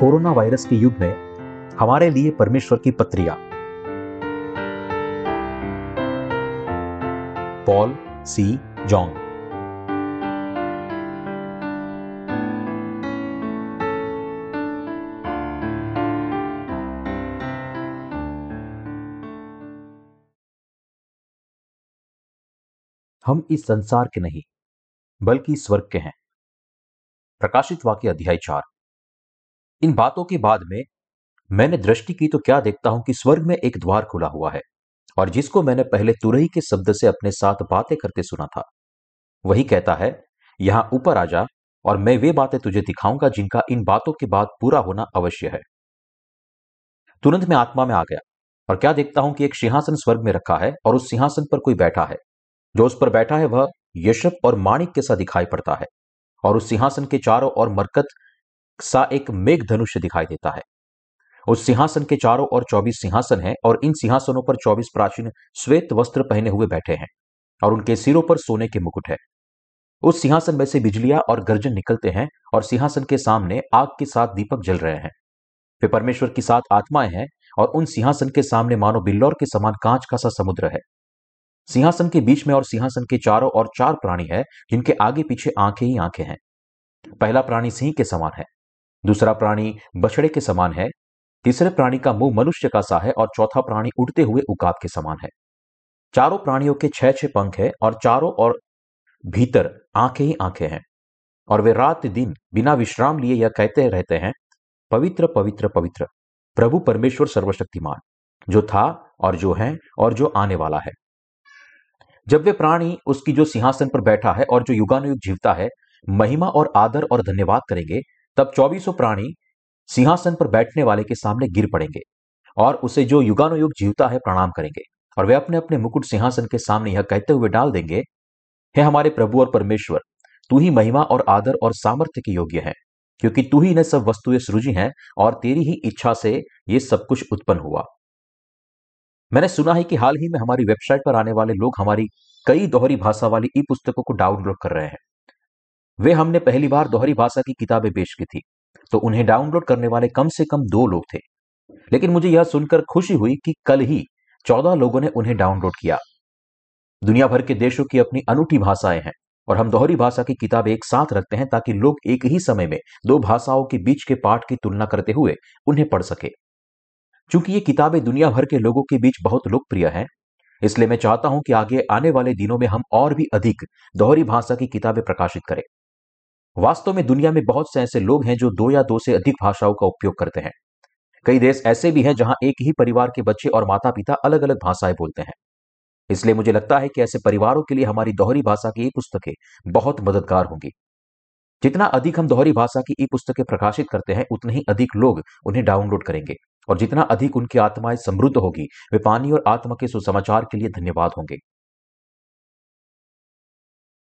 Corona virus के युग में हमारे लिए परमेश्वर की पत्रिया। पॉल सी. जॉन्ग हम इस संसार के नहीं, बल्कि स्वर्ग के हैं। प्रकाशित वाक्य अध्याय चार। इन बातों के बाद में मैंने दृष्टि की तो क्या देखता हूँ कि स्वर्ग में एक द्वार खुला हुआ है और जिसको मैंने पहले तुरही के शब्द से अपने साथ बातें करते सुना था। वही कहता है, यहाँ ऊपर आ जा और मैं वे बातें तुझे दिखाऊँगा जिनका इन बातों के बाद पूरा होना अवश्य है। तुरंत मैं आत्मा में आ गया और क्या देखता हूँ कि एक सिंहासन स्वर्ग में रखा है और उस सिंहासन पर कोई बैठा है। जो उस पर बैठा है वह यशप और माणिक के सा दिखाई पड़ता है और उस सिंहासन के चारों ओर मरकत सा एक मेघ धनुष्य दिखाई देता है। उस सिंहासन के चारों ओर चौबीस सिंहासन हैं और इन सिंहासनों पर चौबीस प्राचीन श्वेत वस्त्र पहने हुए बैठे हैं और उनके सिरों पर सोने के मुकुट है। उस सिंहासन में से बिजलियाँ और गर्जन निकलते हैं और सिंहासन के सामने आग के साथ दीपक जल रहे हैं। वे परमेश्वर की सात आत्माएँ हैं और उन सिंहासन के सामने मानो बिल्लौर के समान कांच का सा समुद्र है। सिंहासन के बीच में और सिंहासन के चारों और चार प्राणी है जिनके आगे पीछे आँखें ही आँखें हैं। पहला प्राणी सिंह के समान है। दूसरा प्राणी बछड़े के समान है, तीसरे प्राणी का मुँह मनुष्य का सा है और चौथा प्राणी उड़ते हुए उकाब के समान है। चारों प्राणियों के छह छह पंख है और चारों और भीतर आँखें ही आँखें हैं और वे रात दिन बिना विश्राम लिए यह कहते रहते हैं, पवित्र पवित्र पवित्र, प्रभु परमेश्वर सर्वशक्तिमान, जो था और जो है और जो आने वाला है। जब वे प्राणी उसकी जो सिंहासन पर बैठा है और जो युगानुयुग जीवता है, महिमा और आदर और धन्यवाद करेंगे तब चौबीसों प्राणी सिंहासन पर बैठने वाले के सामने गिर पड़ेंगे और उसे जो युगानुयुग जीवता है, प्रणाम करेंगे। और वे अपने अपने मुकुट सिंहासन के सामने यह कहते हुए डाल देंगे, हे हमारे प्रभु और परमेश्वर, तू ही महिमा और आदर और सामर्थ्य के योग्य है, क्योंकि तू ही ने सब वस्तुएँ सृजी हैं और तेरी ही इच्छा से ये सब कुछ उत्पन्न हुआ। मैंने सुना है कि हाल ही में हमारी वेबसाइट पर आने वाले लोग हमारी कई दोहरी भाषा वाली ई पुस्तकों को डाउनलोड कर रहे हैं। वे हमने पहली बार दोहरी भाषा की किताबें पेश की थी तो उन्हें डाउनलोड करने वाले कम से कम दो लोग थे। लेकिन मुझे यह सुनकर खुशी हुई कि कल ही चौदह लोगों ने उन्हें डाउनलोड किया। दुनिया भर के देशों की अपनी अनूठी भाषाएँ हैं, और हम दोहरी भाषा की किताब एक साथ रखते हैं ताकि लोग एक ही समय में दो भाषाओं के बीच के पाठ की तुलना करते हुए उन्हें पढ़ सके। चूँकि ये किताबें दुनिया भर के लोगों के बीच बहुत लोकप्रिय हैं, इसलिए मैं चाहता हूँ कि आगे आने वाले दिनों में हम और भी अधिक दोहरी भाषा की किताबें प्रकाशित करें। वास्तव में दुनिया में बहुत से ऐसे लोग हैं जो दो या दो से अधिक भाषाओं का उपयोग करते हैं। कई देश ऐसे भी हैं जहाँ एक ही परिवार के बच्चे और माता पिता अलग अलग भाषाएँ बोलते हैं। इसलिए मुझे लगता है कि ऐसे परिवारों के लिए हमारी दोहरी भाषा की ई पुस्तकें बहुत मददगार होंगी। जितना अधिक हम दोहरी भाषा की ई पुस्तकें प्रकाशित करते हैं, उतने ही अधिक लोग उन्हें डाउनलोड करेंगे। और जितना अधिक उनकी आत्माएँ समृद्ध होगी, वे पानी और आत्मा के सुसमाचार के लिए धन्यवाद होंगे।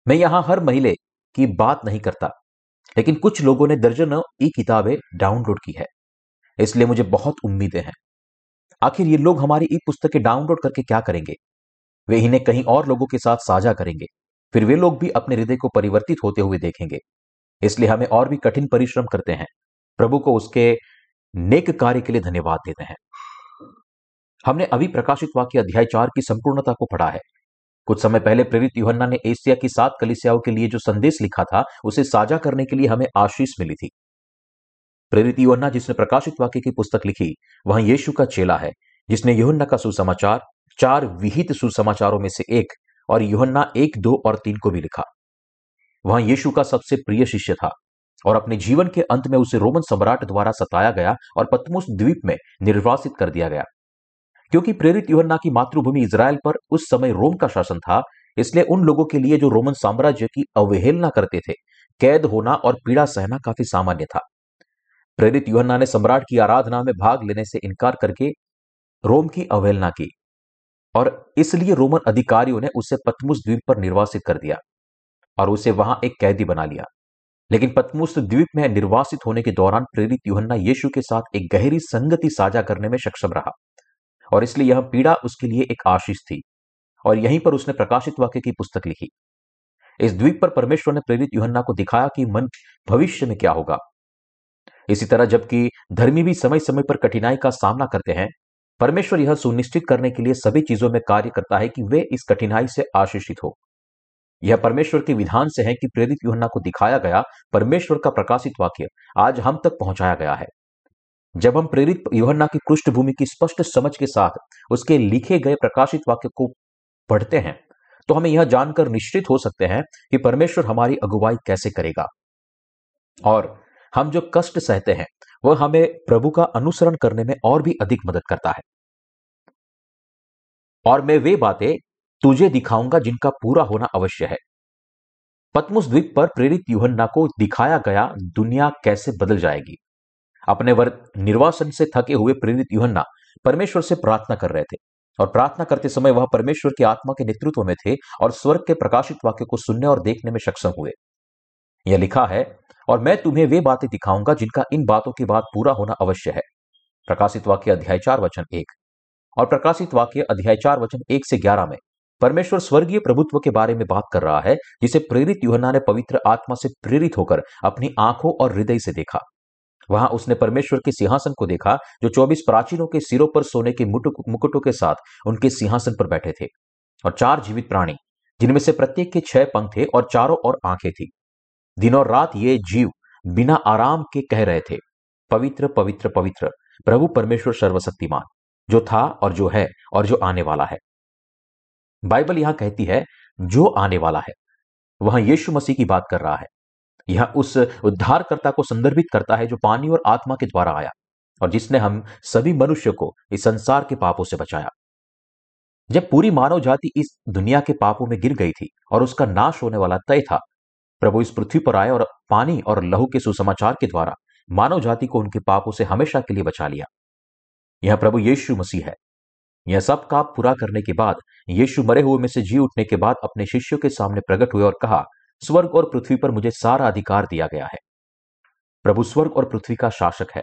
मैं यहाँ हर महीने की बात नहीं करता। लेकिन कुछ लोगों ने दर्जनों ई किताबें डाउनलोड की है। इसलिए मुझे बहुत उम्मीदें हैं। आखिर ये लोग हमारी ई पुस्तकें डाउनलोड करके क्या करेंगे? वे इन्हें कहीं और लोगों के साथ साझा करेंगे। फिर वे लोग भी अपने हृदय को परिवर्तित होते हुए देखेंगे। इसलिए हमें और भी कठिन परिश्रम करते हैं। प्रभु को उसके नेक कार्य के लिए धन्यवाद देते हैं। हमने अभी प्रकाशित वाक्य अध्याय चार की संपूर्णता को पढ़ा है। कुछ समय पहले प्रेरित युहन्ना ने एशिया की सात कलिसियाओं के लिए जो संदेश लिखा था, उसे साझा करने के लिए हमें आशीष मिली थी। प्रेरित युहन्ना जिसने प्रकाशित वाक्य की पुस्तक लिखी, वह यीशु का चेला है, जिसने युहन्ना का सुसमाचार, चार विहित सुसमाचारों में से एक और युहन्ना एक, दो और तीन को भी लिखा। वह यीशु का सबसे प्रिय शिष्य था और अपने जीवन के अंत में उसे रोमन सम्राट द्वारा सताया गया और पतमुस द्वीप में निर्वासित कर दिया गया। क्योंकि प्रेरित युहन्ना की मातृभूमि इसराइल पर उस समय रोम का शासन था, इसलिए उन लोगों के लिए जो रोमन साम्राज्य की अवहेलना करते थे, कैद होना और पीड़ा सहना काफ़ी सामान्य था। प्रेरित युहन्ना ने सम्राट की आराधना में भाग लेने से इनकार करके रोम की अवहेलना की और इसलिए रोमन अधिकारियों ने उसे पतमुस द्वीप पर निर्वासित कर दिया और उसे वहाँ एक कैदी बना लिया। लेकिन पतमुस द्वीप में निर्वासित होने के दौरान प्रेरित युहन्ना यीशु के साथ एक गहरी संगति साझा करने में सक्षम रहा। और इसलिए यह पीड़ा उसके लिए एक आशीष थी। और यहीं पर उसने प्रकाशित वाक्य की पुस्तक लिखी। इस द्वीप पर परमेश्वर ने प्रेरित युहन्ना को दिखाया कि मन भविष्य में क्या होगा। इसी तरह जबकि धर्मी भी समय समय पर कठिनाई का सामना करते हैं, परमेश्वर यह सुनिश्चित करने के लिए सभी चीज़ों में कार्य करता है कि वे इस कठिनाई से आशीषित हो। यह परमेश्वर के विधान से है कि प्रेरित युहन्ना को दिखाया गया परमेश्वर का प्रकाशित वाक्य आज हम तक पहुँचाया गया है। जब हम प्रेरित युहन्ना की पृष्ठभूमि की स्पष्ट समझ के साथ उसके लिखे गए प्रकाशित वाक्य को पढ़ते हैं तो हमें यह जानकर निश्चित हो सकते हैं कि परमेश्वर हमारी अगुवाई कैसे करेगा। और हम जो कष्ट सहते हैं, वह हमें प्रभु का अनुसरण करने में और भी अधिक मदद करता है। और मैं वे बातें तुझे दिखाऊँगा जिनका पूरा होना अवश्य है। पतमुस द्वीप पर प्रेरित युहन्ना को दिखाया गया दुनिया कैसे बदल जाएगी? अपने वर्ग निर्वासन से थके हुए प्रेरित युहन्ना परमेश्वर से प्रार्थना कर रहे थे। और प्रार्थना करते समय वह परमेश्वर की आत्मा के नेतृत्व में थे और स्वर्ग के प्रकाशित वाक्य को सुनने और देखने में सक्षम हुए। यह लिखा है, और मैं तुम्हें वे बातें दिखाऊँगा जिनका इन बातों के बाद पूरा होना अवश्य है। प्रकाशित वाक्य अध्याय चार, वचन एक। और प्रकाशित वाक्य अध्याय चार, वचन एक से ग्यारह में, परमेश्वर स्वर्गीय प्रभुत्व के बारे में बात कर रहा है, जिसे प्रेरित युहन्ना ने पवित्र आत्मा से प्रेरित होकर अपनी आँखों और हृदय से देखा। वहाँ उसने परमेश्वर के सिंहासन को देखा, जो चौबीस प्राचीनों के सिरों पर सोने के मुकुटों के साथ उनके सिंहासन पर बैठे थे, और चार जीवित प्राणी, जिनमें से प्रत्येक के छह पंख थे और चारों और आँखें थी। दिन और रात ये जीव बिना आराम के कह रहे थे, पवित्र पवित्र पवित्र, प्रभु परमेश्वर सर्वशक्तिमान, जो था और जो है और जो आने वाला है। बाइबल यहाँ कहती है, जो आने वाला है। वहाँ यीशु मसीह की बात कर रहा है। यह उस उद्धारकर्ता को संदर्भित करता है जो पानी और आत्मा के द्वारा आया और जिसने हम सभी मनुष्य को इस संसार के पापों से बचाया। जब पूरी मानव जाति इस दुनिया के पापों में गिर गई थी और उसका नाश होने वाला तय था, प्रभु इस पृथ्वी पर आए और पानी और लहू के सुसमाचार के द्वारा मानव जाति को उनके पापों से हमेशा के लिए बचा लिया। यह प्रभु यीशु मसीह है। यह सब काम पूरा करने के बाद, यीशु मरे हुए में से जी उठने के बाद अपने शिष्यों के सामने प्रकट हुए और कहा स्वर्ग और पृथ्वी पर मुझे सारा अधिकार दिया गया है। प्रभु स्वर्ग और पृथ्वी का शासक है।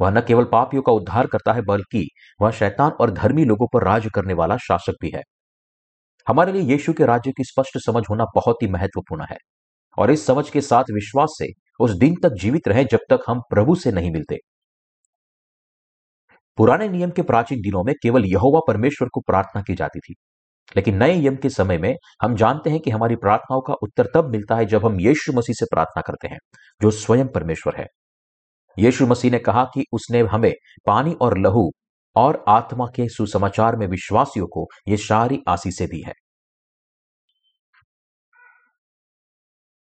वह न केवल पापियों का उद्धार करता है, बल्कि वह शैतान और धर्मी लोगों पर राज करने वाला शासक भी है। हमारे लिए यीशु के राज्य की स्पष्ट समझ होना बहुत ही महत्वपूर्ण है, और इस समझ के साथ विश्वास से उस दिन तक जीवित रहे जब तक हम प्रभु से नहीं मिलते। पुराने नियम के प्राचीन दिनों में केवल यहोवा परमेश्वर को प्रार्थना की जाती थी। लेकिन नए यम के समय में हम जानते हैं कि हमारी प्रार्थनाओं का उत्तर तब मिलता है जब हम यीशु मसीह से प्रार्थना करते हैं, जो स्वयं परमेश्वर है। यीशु मसीह ने कहा कि उसने हमें पानी और लहू और आत्मा के सुसमाचार में विश्वासियों को ये सारी आशीषें दी है।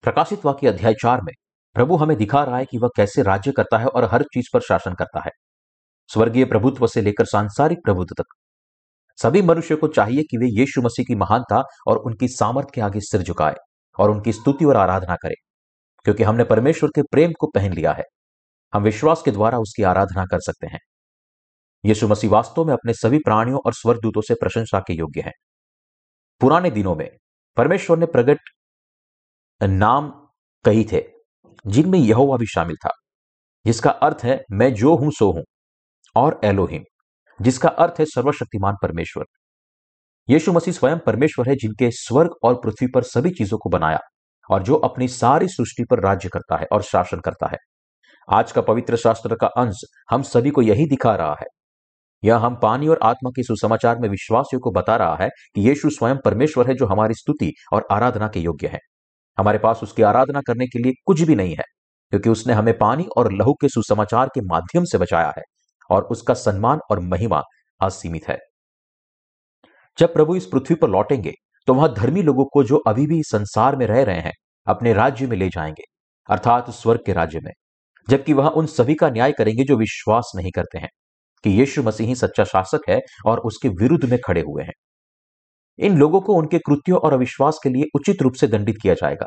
प्रकाशित वाक्य अध्याय चार में, प्रभु हमें दिखा रहा है कि वह कैसे राज्य करता है और हर चीज़ पर शासन करता है। स्वर्गीय प्रभुत्व से लेकर सांसारिक प्रभुत्व तक सभी मनुष्य को चाहिए कि वे यीशु मसीह की महानता और उनकी सामर्थ्य के आगे सिर झुकाए और उनकी स्तुति और आराधना करें, क्योंकि हमने परमेश्वर के प्रेम को पहन लिया है। हम विश्वास के द्वारा उसकी आराधना कर सकते हैं। यीशु मसीह वास्तव में अपने सभी प्राणियों और स्वर्गदूतों से प्रशंसा के योग्य हैं। पुराने दिनों में परमेश्वर ने प्रगट नाम कही थे, जिनमें यहोवा भी शामिल था, जिसका अर्थ है, मैं जो हूँ, सो हूँ, और एलोहिम। जिसका अर्थ है सर्वशक्तिमान परमेश्वर। यीशु मसीह स्वयं परमेश्वर है, जिनके स्वर्ग और पृथ्वी पर सभी चीज़ों को बनाया और जो अपनी सारी सृष्टि पर राज्य करता है और शासन करता है। आज का पवित्र शास्त्र का अंश हम सभी को यही दिखा रहा है। यह हम पानी और आत्मा के सुसमाचार में विश्वासियों को बता रहा है कि यीशु स्वयं परमेश्वर है, जो हमारी स्तुति और आराधना के योग्य है। हमारे पास उसकी आराधना करने के लिए कुछ भी नहीं है, क्योंकि उसने हमें पानी और लहू के सुसमाचार के माध्यम से बचाया है। और उसका सम्मान और महिमा असीमित है। जब प्रभु इस पृथ्वी पर लौटेंगे तो वहाँ धर्मी लोगों को जो अभी भी संसार में रह रहे हैं, अपने राज्य में ले जाएँगे, अर्थात स्वर्ग के राज्य में, जबकि वह उन सभी का न्याय करेंगे जो विश्वास नहीं करते हैं, कि यीशु मसीह ही सच्चा शासक है और उसके विरुद्ध में खड़े हुए हैं। इन लोगों को उनके कृत्यों और अविश्वास के लिए उचित रूप से दंडित किया जाएगा।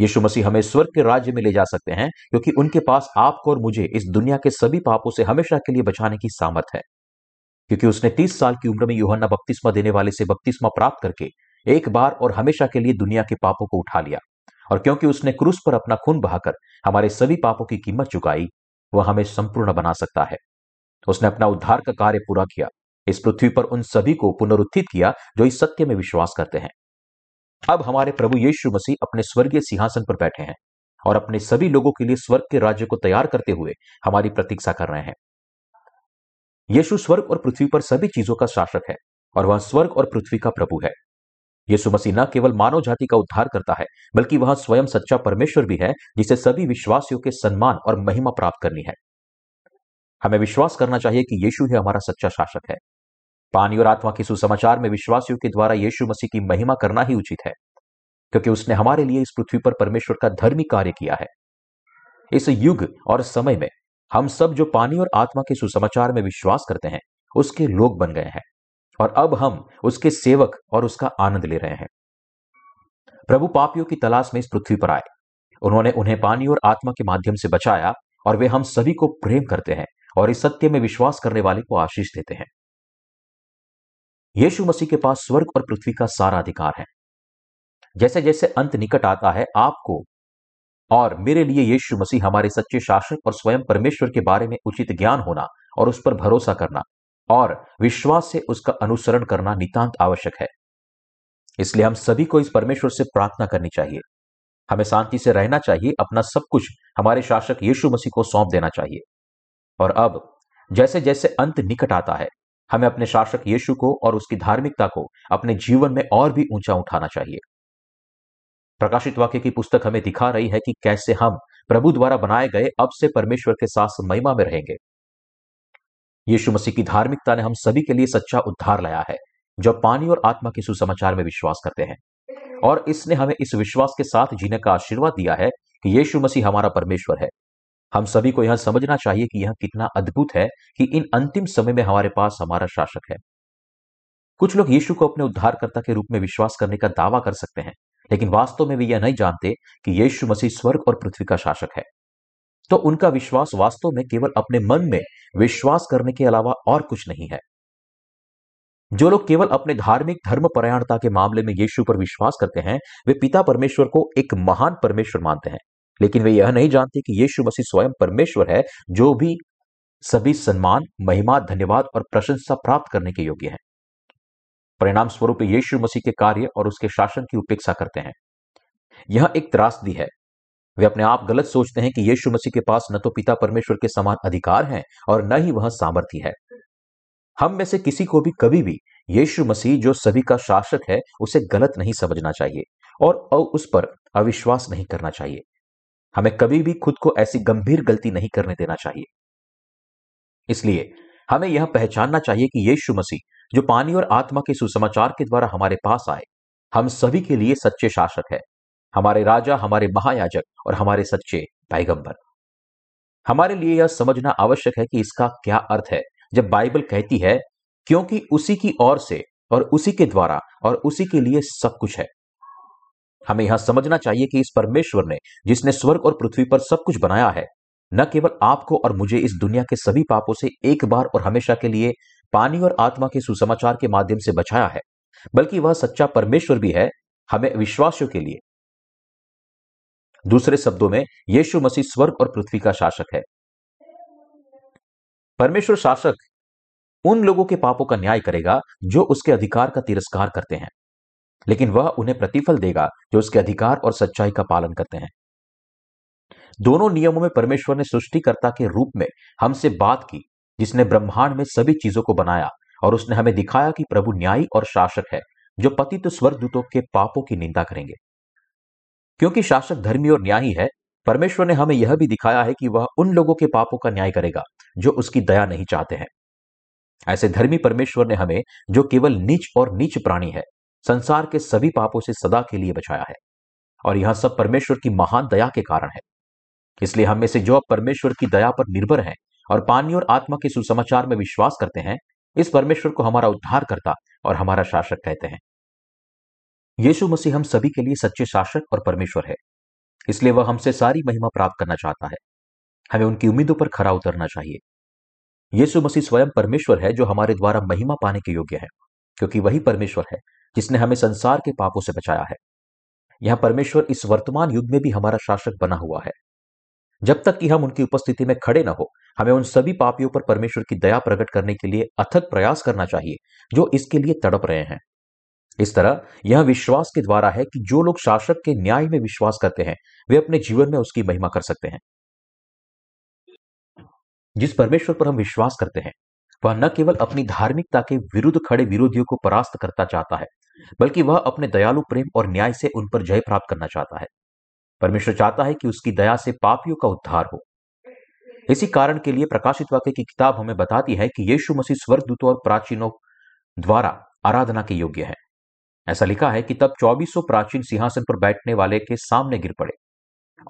यीशु मसीह हमें स्वर्ग के राज्य में ले जा सकते हैं, क्योंकि उनके पास आपको और मुझे इस दुनिया के सभी पापों से हमेशा के लिए बचाने की सामर्थ है। क्योंकि उसने तीस साल की उम्र में योहन्ना बपतिस्मा देने वाले से बपतिस्मा प्राप्त करके एक बार और हमेशा के लिए दुनिया के पापों को उठा लिया। और क्योंकि उसने क्रूस पर अपना खून बहाकर हमारे सभी पापों की कीमत चुकाई, वह हमें संपूर्ण बना सकता है। उसने अपना उद्धार का कार्य पूरा किया, इस पृथ्वी पर उन सभी को पुनरुत्थित किया जो इस सत्य में विश्वास करते हैं। अब हमारे प्रभु यीशु मसीह अपने स्वर्गीय सिंहासन पर बैठे हैं और अपने सभी लोगों के लिए स्वर्ग के राज्य को तैयार करते हुए हमारी प्रतीक्षा कर रहे हैं। यीशु स्वर्ग और पृथ्वी पर सभी चीज़ों का शासक है और वह स्वर्ग और पृथ्वी का प्रभु है। यीशु मसीह न केवल मानव जाति का उद्धार करता है, बल्कि वह स्वयं सच्चा परमेश्वर भी है, जिसे सभी विश्वासियों के सम्मान और महिमा प्राप्त करनी है। हमें विश्वास करना चाहिए कि यीशु ही हमारा सच्चा शासक है। पानी और आत्मा के सुसमाचार में विश्वासियों के द्वारा यीशु मसीह की महिमा करना ही उचित है, क्योंकि उसने हमारे लिए इस पृथ्वी पर परमेश्वर का धर्मी कार्य किया है। इस युग और समय में हम सब जो पानी और आत्मा के सुसमाचार में विश्वास करते हैं, उसके लोग बन गए हैं, और अब हम उसके सेवक और उसका आनंद ले रहे हैं। प्रभु पापियों की तलाश में इस पृथ्वी पर आए। उन्होंने उन्हें पानी और आत्मा के माध्यम से बचाया, और वे हम सभी को प्रेम करते हैं और इस सत्य में विश्वास करने वाले को आशीष देते हैं। यीशु मसीह के पास स्वर्ग और पृथ्वी का सारा अधिकार है। जैसे जैसे अंत निकट आता है, आपको और मेरे लिए यीशु मसीह हमारे सच्चे शासक और स्वयं परमेश्वर के बारे में उचित ज्ञान होना और उस पर भरोसा करना और विश्वास से उसका अनुसरण करना नितांत आवश्यक है। इसलिए हम सभी को इस परमेश्वर से प्रार्थना करनी चाहिए। हमें शांति से रहना चाहिए, अपना सब कुछ हमारे शासक यीशु मसीह को सौंप देना चाहिए। और अब जैसे जैसे अंत निकट आता है हमें अपने शासक यीशु को और उसकी धार्मिकता को अपने जीवन में और भी ऊँचा उठाना चाहिए। प्रकाशित वाक्य की पुस्तक हमें दिखा रही है कि कैसे हम प्रभु द्वारा बनाए गए अब से परमेश्वर के साथ महिमा में रहेंगे। यीशु मसीह की धार्मिकता ने हम सभी के लिए सच्चा उद्धार लाया है, जो पानी और आत्मा के सुसमाचार में विश्वास करते हैं। और इसने हमें इस विश्वास के साथ जीने का आशीर्वाद दिया है कि यीशु मसीह हमारा परमेश्वर है। हम सभी को यह समझना चाहिए कि यह कितना अद्भुत है कि इन अंतिम समय में हमारे पास हमारा शासक है। कुछ लोग यीशु को अपने उद्धारकर्ता के रूप में विश्वास करने का दावा कर सकते हैं, लेकिन वास्तव में वे यह नहीं जानते कि यीशु मसीह स्वर्ग और पृथ्वी का शासक है। तो उनका विश्वास वास्तव में केवल अपने मन में विश्वास करने के अलावा और कुछ नहीं है। जो लोग केवल अपने धार्मिक धर्म परायणता के मामले में यीशु पर विश्वास करते हैं, वे पिता परमेश्वर को एक महान परमेश्वर मानते हैं। लेकिन वे यह नहीं जानते कि यीशु मसीह स्वयं परमेश्वर है, जो भी सभी सम्मान, महिमा, धन्यवाद और प्रशंसा प्राप्त करने के योग्य है। परिणाम स्वरूप यीशु मसीह के कार्य और उसके शासन की उपेक्षा करते हैं। यह एक त्रासदी है। वे अपने आप गलत सोचते हैं कि यीशु मसीह के पास न तो पिता परमेश्वर के समान अधिकार हैं और न ही वह सामर्थ्य है। हम में से किसी को भी कभी भी यीशु मसीह जो सभी का शासक है, उसे गलत नहीं समझना चाहिए और उस पर अविश्वास नहीं करना चाहिए। हमें कभी भी खुद को ऐसी गंभीर गलती नहीं करने देना चाहिए। इसलिए हमें यह पहचानना चाहिए कि यीशु मसीह, जो पानी और आत्मा के सुसमाचार के द्वारा हमारे पास आए, हम सभी के लिए सच्चे शासक है। हमारे राजा, हमारे महायाजक और हमारे सच्चे पैगंबर। हमारे लिए यह समझना आवश्यक है कि इसका क्या अर्थ है, जब बाइबल कहती है, क्योंकि उसी की ओर से और उसी के द्वारा और उसी के लिए सब कुछ है। हमें यह समझना चाहिए कि इस परमेश्वर ने, जिसने स्वर्ग और पृथ्वी पर सब कुछ बनाया है, न केवल आपको और मुझे इस दुनिया के सभी पापों से एक बार और हमेशा के लिए पानी और आत्मा के सुसमाचार के माध्यम से बचाया है, बल्कि वह सच्चा परमेश्वर भी है, हमें विश्वासियों के लिए। दूसरे शब्दों में, यीशु मसीह स्वर्ग और पृथ्वी का शासक है। परमेश्वर शासक उन लोगों के पापों का न्याय करेगा जो उसके अधिकार का तिरस्कार करते हैं। लेकिन वह उन्हें प्रतिफल देगा, जो उसके अधिकार और सच्चाई का पालन करते हैं। दोनों नियमों में परमेश्वर ने सृष्टिकर्ता के रूप में हमसे बात की, जिसने ब्रह्मांड में सभी चीज़ों को बनाया, और उसने हमें दिखाया कि प्रभु न्यायी और शासक है, जो पति तो पतित स्वर्गदूतों के पापों की निंदा करेंगे। क्योंकि शासक धर्मी और न्यायी है, परमेश्वर ने हमें यह भी दिखाया है कि वह उन लोगों के पापों का न्याय करेगा, जो उसकी दया नहीं चाहते हैं। ऐसे धर्मी परमेश्वर ने हमें, जो केवल नीच और नीच प्राणी है संसार के सभी पापों से सदा के लिए बचाया है और यह सब परमेश्वर की महान दया के कारण है। इसलिए हम में से जो अब परमेश्वर की दया पर निर्भर हैं और पानी और आत्मा के सुसमाचार में विश्वास करते हैं, इस परमेश्वर को हमारा उद्धार करता और हमारा शासक कहते हैं। यीशु मसीह हम सभी के लिए सच्चे शासक और परमेश्वर है। इसलिए वह हमसे सारी महिमा प्राप्त करना चाहता है। हमें उनकी उम्मीदों पर खरा उतरना चाहिए। यीशु मसीह स्वयं परमेश्वर है जो हमारे द्वारा महिमा पाने के योग्य है, क्योंकि वही परमेश्वर है जिसने हमें संसार के पापों से बचाया है। यह परमेश्वर इस वर्तमान युग में भी हमारा शासक बना हुआ है। जब तक कि हम उनकी उपस्थिति में खड़े न हो, हमें उन सभी पापियों पर परमेश्वर की दया प्रकट करने के लिए अथक प्रयास करना चाहिए, जो इसके लिए तड़प रहे हैं। इस तरह यह विश्वास के द्वारा है कि जो लोग शासक के न्याय में विश्वास करते हैं, वे अपने जीवन में उसकी महिमा कर सकते हैं। जिस परमेश्वर पर हम विश्वास करते हैं वह न केवल अपनी धार्मिकता के विरुद्ध खड़े विरोधियों को परास्त करता चाहता है, बल्कि वह अपने दयालु प्रेम और न्याय से उन पर जय प्राप्त करना चाहता है। परमेश्वर चाहता है कि उसकी दया से पापियों का उद्धार हो। इसी कारण के लिए प्रकाशित वाक्य की किताब हमें बताती है कि यीशु मसीह स्वर्गदूतों और प्राचीनों द्वारा आराधना के योग्य है। ऐसा लिखा है कि तब चौबीसों प्राचीन सिंहासन पर बैठने वाले के सामने गिर पड़े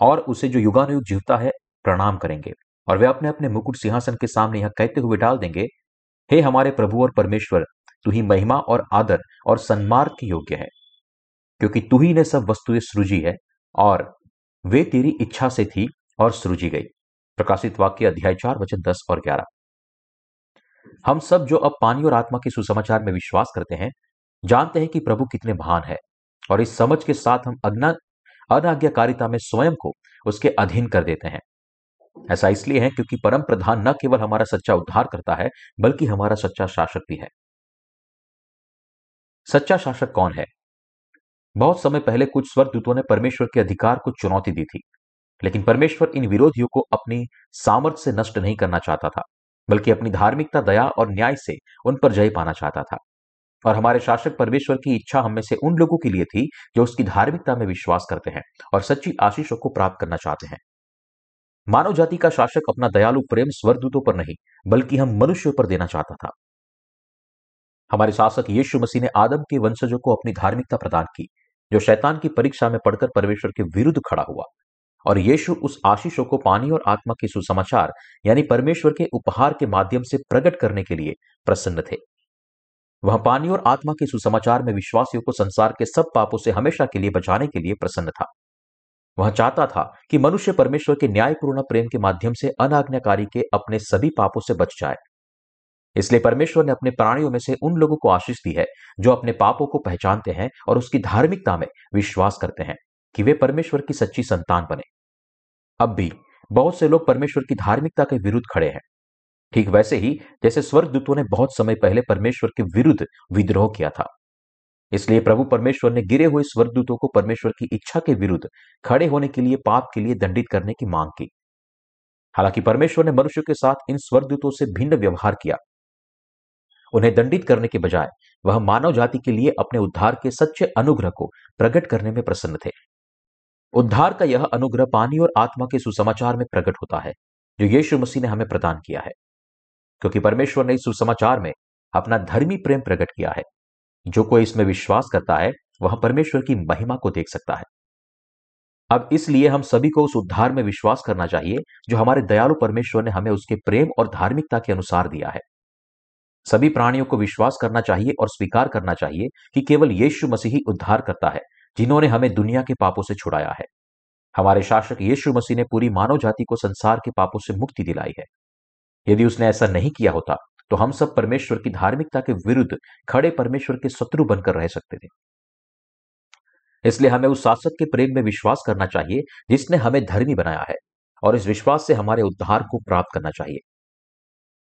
और उसे जो युगानुयुग जीवता है, प्रणाम करेंगे और वे अपने अपने मुकुट सिंहासन के सामने यह कहते हुए डाल देंगे हे हमारे प्रभु और परमेश्वर, तू ही महिमा और आदर और सन्मार्ग के योग्य है, क्योंकि तू ही ने सब वस्तुएँ सृजी है और वे तेरी इच्छा से थी और सृजी गई। प्रकाशित वाक्य अध्याय चार, वचन दस और ग्यारह। हम सब जो अब पानी और आत्मा के सुसमाचार में विश्वास करते हैं, जानते हैं कि प्रभु कितने महान है और इस समझ के साथ हम अज्ञा अनाज्ञाकारिता में स्वयं को उसके अधीन कर देते हैं। ऐसा इसलिए है क्योंकि परम प्रधान न केवल हमारा सच्चा उद्धार करता है, बल्कि हमारा सच्चा शासक भी है। सच्चा शासक कौन है? बहुत समय पहले कुछ स्वर्गदूतों ने परमेश्वर के अधिकार को चुनौती दी थी, लेकिन परमेश्वर इन विरोधियों को अपनी सामर्थ्य से नष्ट नहीं करना चाहता था, बल्कि अपनी धार्मिकता, दया और न्याय से उन पर जय पाना चाहता था। और हमारे शासक परमेश्वर की इच्छा हम में से उन लोगों के लिए थी जो उसकी धार्मिकता में विश्वास करते हैं और सच्ची आशीषों को प्राप्त करना चाहते हैं। मानव जाति का शासक अपना दयालु प्रेम स्वर्गदूतों पर नहीं, बल्कि हम मनुष्यों पर देना चाहता था। हमारे शासक यीशु मसीह ने आदम के वंशजों को अपनी धार्मिकता प्रदान की, जो शैतान की परीक्षा में पढ़कर परमेश्वर के विरुद्ध खड़ा हुआ। और यीशु उस आशीषों को पानी और आत्मा के सुसमाचार, यानी परमेश्वर के उपहार के माध्यम से प्रकट करने के लिए प्रसन्न थे। वह पानी और आत्मा के सुसमाचार में विश्वासियों को संसार के सब पापों से हमेशा के लिए बचाने के लिए प्रसन्न था। वह चाहता था कि मनुष्य परमेश्वर के न्यायपूर्ण प्रेम के माध्यम से अनाज्ञाकारी के अपने सभी पापों से बच जाए। इसलिए परमेश्वर ने अपने प्राणियों में से उन लोगों को आशीष दी है, जो अपने पापों को पहचानते हैं और उसकी धार्मिकता में विश्वास करते हैं कि वे परमेश्वर की सच्ची संतान बने। अब भी बहुत से लोग परमेश्वर की धार्मिकता के विरुद्ध खड़े हैं। ठीक वैसे ही जैसे स्वर्गदूतों ने बहुत समय पहले परमेश्वर के विरुद्ध विद्रोह किया था। इसलिए प्रभु परमेश्वर ने गिरे हुए स्वर्गदूतों को परमेश्वर की इच्छा के विरुद्ध खड़े होने के लिए, पाप के लिए दंडित करने की मांग की। हालाँकि परमेश्वर ने मनुष्य के साथ इन स्वर्गदूतों से भिन्न व्यवहार किया। उन्हें दंडित करने के बजाय, वह मानव जाति के लिए अपने उद्धार के सच्चे अनुग्रह को प्रकट करने में प्रसन्न थे। उद्धार का यह अनुग्रह पानी और आत्मा के सुसमाचार में प्रकट होता है, जो यीशु मसीह ने हमें प्रदान किया है। क्योंकि परमेश्वर ने इस सुसमाचार में अपना धर्मी प्रेम प्रकट किया है। जो कोई इसमें विश्वास करता है, वह परमेश्वर की महिमा को देख सकता है। अब इसलिए हम सभी को उस उद्धार में विश्वास करना चाहिए, जो हमारे दयालु परमेश्वर ने हमें उसके प्रेम और धार्मिकता के अनुसार दिया है। सभी प्राणियों को विश्वास करना चाहिए और स्वीकार करना चाहिए कि केवल यीशु मसीह ही उद्धार करता है, जिन्होंने हमें दुनिया के पापों से छुड़ाया है। हमारे शासक यीशु मसीह ने पूरी मानव जाति को संसार के पापों से मुक्ति दिलाई है। यदि उसने ऐसा नहीं किया होता तो हम सब परमेश्वर की धार्मिकता के विरुद्ध खड़े परमेश्वर के शत्रु बनकर रह सकते थे। इसलिए हमें उस शासक के प्रेम में विश्वास करना चाहिए जिसने हमें धर्मी बनाया है और इस विश्वास से हमारे उद्धार को प्राप्त करना चाहिए।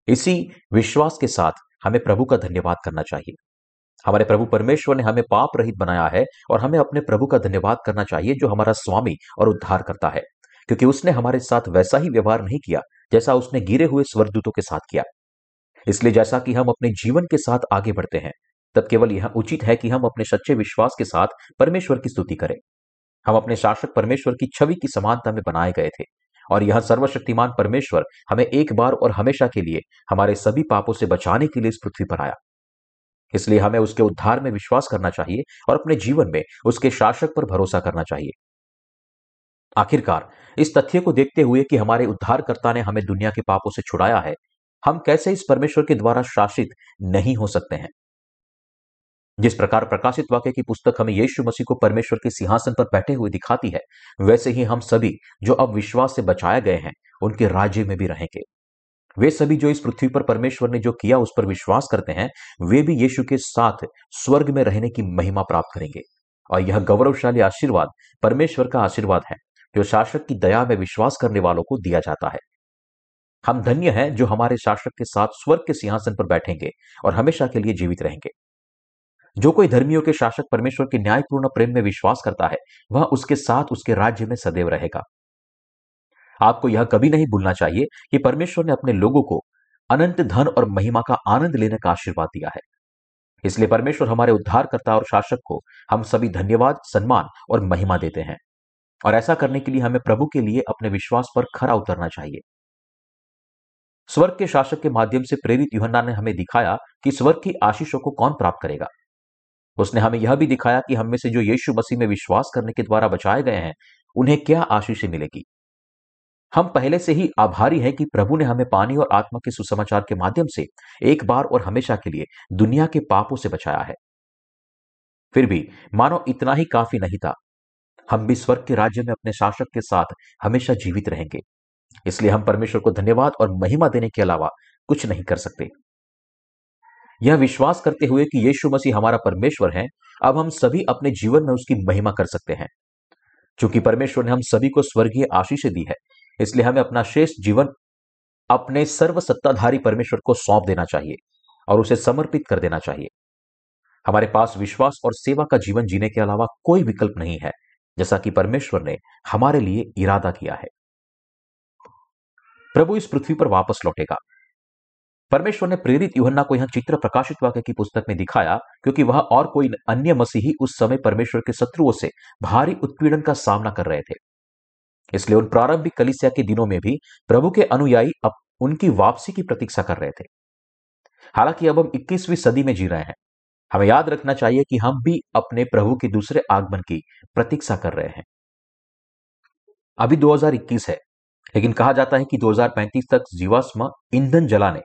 इसी विश्वास के साथ हमें प्रभु का धन्यवाद करना चाहिए। हमारे प्रभु परमेश्वर ने हमें पाप रहित बनाया है और हमें अपने प्रभु का धन्यवाद करना चाहिए जो हमारा स्वामी और उद्धार करता है, क्योंकि उसने हमारे साथ वैसा ही व्यवहार नहीं किया जैसा उसने गिरे हुए स्वर्गदूतों के साथ किया। इसलिए जैसा कि हम अपने जीवन के साथ आगे बढ़ते हैं, तब केवल यह उचित है कि हम अपने सच्चे विश्वास के साथ परमेश्वर की स्तुति करें। हम अपने शासक परमेश्वर की छवि की समानता में बनाए गए थे, और यह सर्वशक्तिमान परमेश्वर हमें एक बार और हमेशा के लिए, हमारे सभी पापों से बचाने के लिए इस पृथ्वी पर आया। इसलिए हमें उसके उद्धार में विश्वास करना चाहिए और अपने जीवन में उसके शासक पर भरोसा करना चाहिए। आखिरकार, इस तथ्य को देखते हुए कि हमारे उद्धारकर्ता ने हमें दुनिया के पापों से छुड़ाया है हम कैसे इस परमेश्वर के द्वारा शासित नहीं हो सकते हैं? जिस प्रकार प्रकाशित वाक्य की पुस्तक हमें यीशु मसीह को परमेश्वर के सिंहासन पर बैठे हुए दिखाती है, वैसे ही हम सभी जो अब विश्वास से बचाए गए हैं, उनके राज्य में भी रहेंगे। वे सभी जो इस पृथ्वी पर परमेश्वर ने जो किया उस पर विश्वास करते हैं, वे भी यीशु के साथ स्वर्ग में रहने की महिमा प्राप्त करेंगे। और यह गौरवशाली आशीर्वाद परमेश्वर का आशीर्वाद है, जो शासक की दया में विश्वास करने वालों को दिया जाता है। हम धन्य हैं जो हमारे शासक के साथ स्वर्ग के सिंहासन पर बैठेंगे और हमेशा के लिए जीवित रहेंगे। जो कोई धर्मियों के शासक परमेश्वर के न्यायपूर्ण प्रेम में विश्वास करता है, वह उसके साथ उसके राज्य में सदैव रहेगा। आपको यह कभी नहीं भूलना चाहिए कि परमेश्वर ने अपने लोगों को अनंत धन और महिमा का आनंद लेने का आशीर्वाद दिया है। इसलिए परमेश्वर हमारे उद्धारकर्ता और शासक को हम सभी धन्यवाद, सम्मान और महिमा देते हैं। और ऐसा करने के लिए हमें प्रभु के लिए अपने विश्वास पर खरा उतरना चाहिए। स्वर्ग के शासक के माध्यम से प्रेरित युहन्ना ने हमें दिखाया कि स्वर्ग की आशीषों को कौन प्राप्त करेगा। उसने हमें यह भी दिखाया कि हम में से जो यीशु मसीह में विश्वास करने के द्वारा बचाए गए हैं, उन्हें क्या आशीषें मिलेगी? हम पहले से ही आभारी हैं कि प्रभु ने हमें पानी और आत्मा के सुसमाचार के माध्यम से एक बार और हमेशा के लिए दुनिया के पापों से बचाया है। फिर भी, मानो इतना ही काफ़ी नहीं था। हम भी स्वर्ग के राज्य में अपने शासक के साथ हमेशा जीवित रहेंगे। इसलिए हम परमेश्वर को धन्यवाद और महिमा देने के अलावा कुछ नहीं कर सकते। यह विश्वास करते हुए कि यीशु मसीह हमारा परमेश्वर है, अब हम सभी अपने जीवन में उसकी महिमा कर सकते हैं। क्योंकि परमेश्वर ने हम सभी को स्वर्गीय आशीष दी है, इसलिए हमें अपना शेष जीवन अपने सर्व सत्ताधारी परमेश्वर को सौंप देना चाहिए और उसे समर्पित कर देना चाहिए। हमारे पास विश्वास और सेवा का जीवन जीने के अलावा कोई विकल्प नहीं है, जैसा कि परमेश्वर ने हमारे लिए इरादा किया है। प्रभु इस पृथ्वी पर वापस लौटेगा। परमेश्वर ने प्रेरित युहन्ना को यह चित्र प्रकाशित वाक्य की पुस्तक में दिखाया, क्योंकि वह और कोई अन्य मसीही उस समय परमेश्वर के शत्रुओं से भारी उत्पीड़न का सामना कर रहे थे। इसलिए उन प्रारंभिक कलिसिया के दिनों में भी प्रभु के अनुयायी अब उनकी वापसी की प्रतीक्षा कर रहे थे। हालाँकि अब हम 21वीं सदी में जी रहे हैं। हमें याद रखना चाहिए कि हम भी अपने प्रभु के दूसरे आगमन की प्रतीक्षा कर रहे हैं। अभी 2021 है। लेकिन कहा जाता है कि 2035 तक जीवाश्म ईंधन जलाने,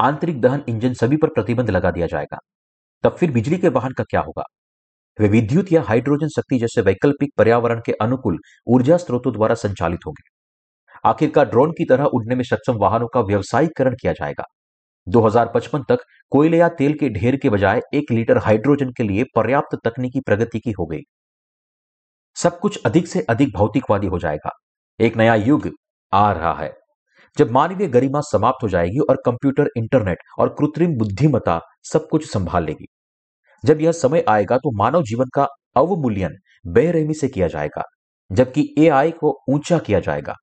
आंतरिक दहन इंजन सभी पर प्रतिबंध लगा दिया जाएगा। तब फिर बिजली के वाहन का क्या होगा? वे विद्युत या हाइड्रोजन शक्ति जैसे वैकल्पिक पर्यावरण के अनुकूल ऊर्जा स्रोतों द्वारा संचालित होंगे। आखिरकार ड्रोन की तरह उड़ने में सक्षम वाहनों का व्यवसायीकरण किया जाएगा। 2055 तक कोयले या तेल के ढेर के बजाय एक लीटर हाइड्रोजन के लिए पर्याप्त तकनीकी प्रगति की हो गई। सब कुछ अधिक से अधिक भौतिकवादी हो जाएगा। एक नया युग आ रहा है। जब मानवीय गरिमा समाप्त हो जाएगी और कंप्यूटर, इंटरनेट और कृत्रिम बुद्धिमता सब कुछ संभाल लेगी। जब यह समय आएगा तो मानव जीवन का अवमूल्यन बेरहमी से किया जाएगा, जबकि एआई को ऊँचा किया जाएगा।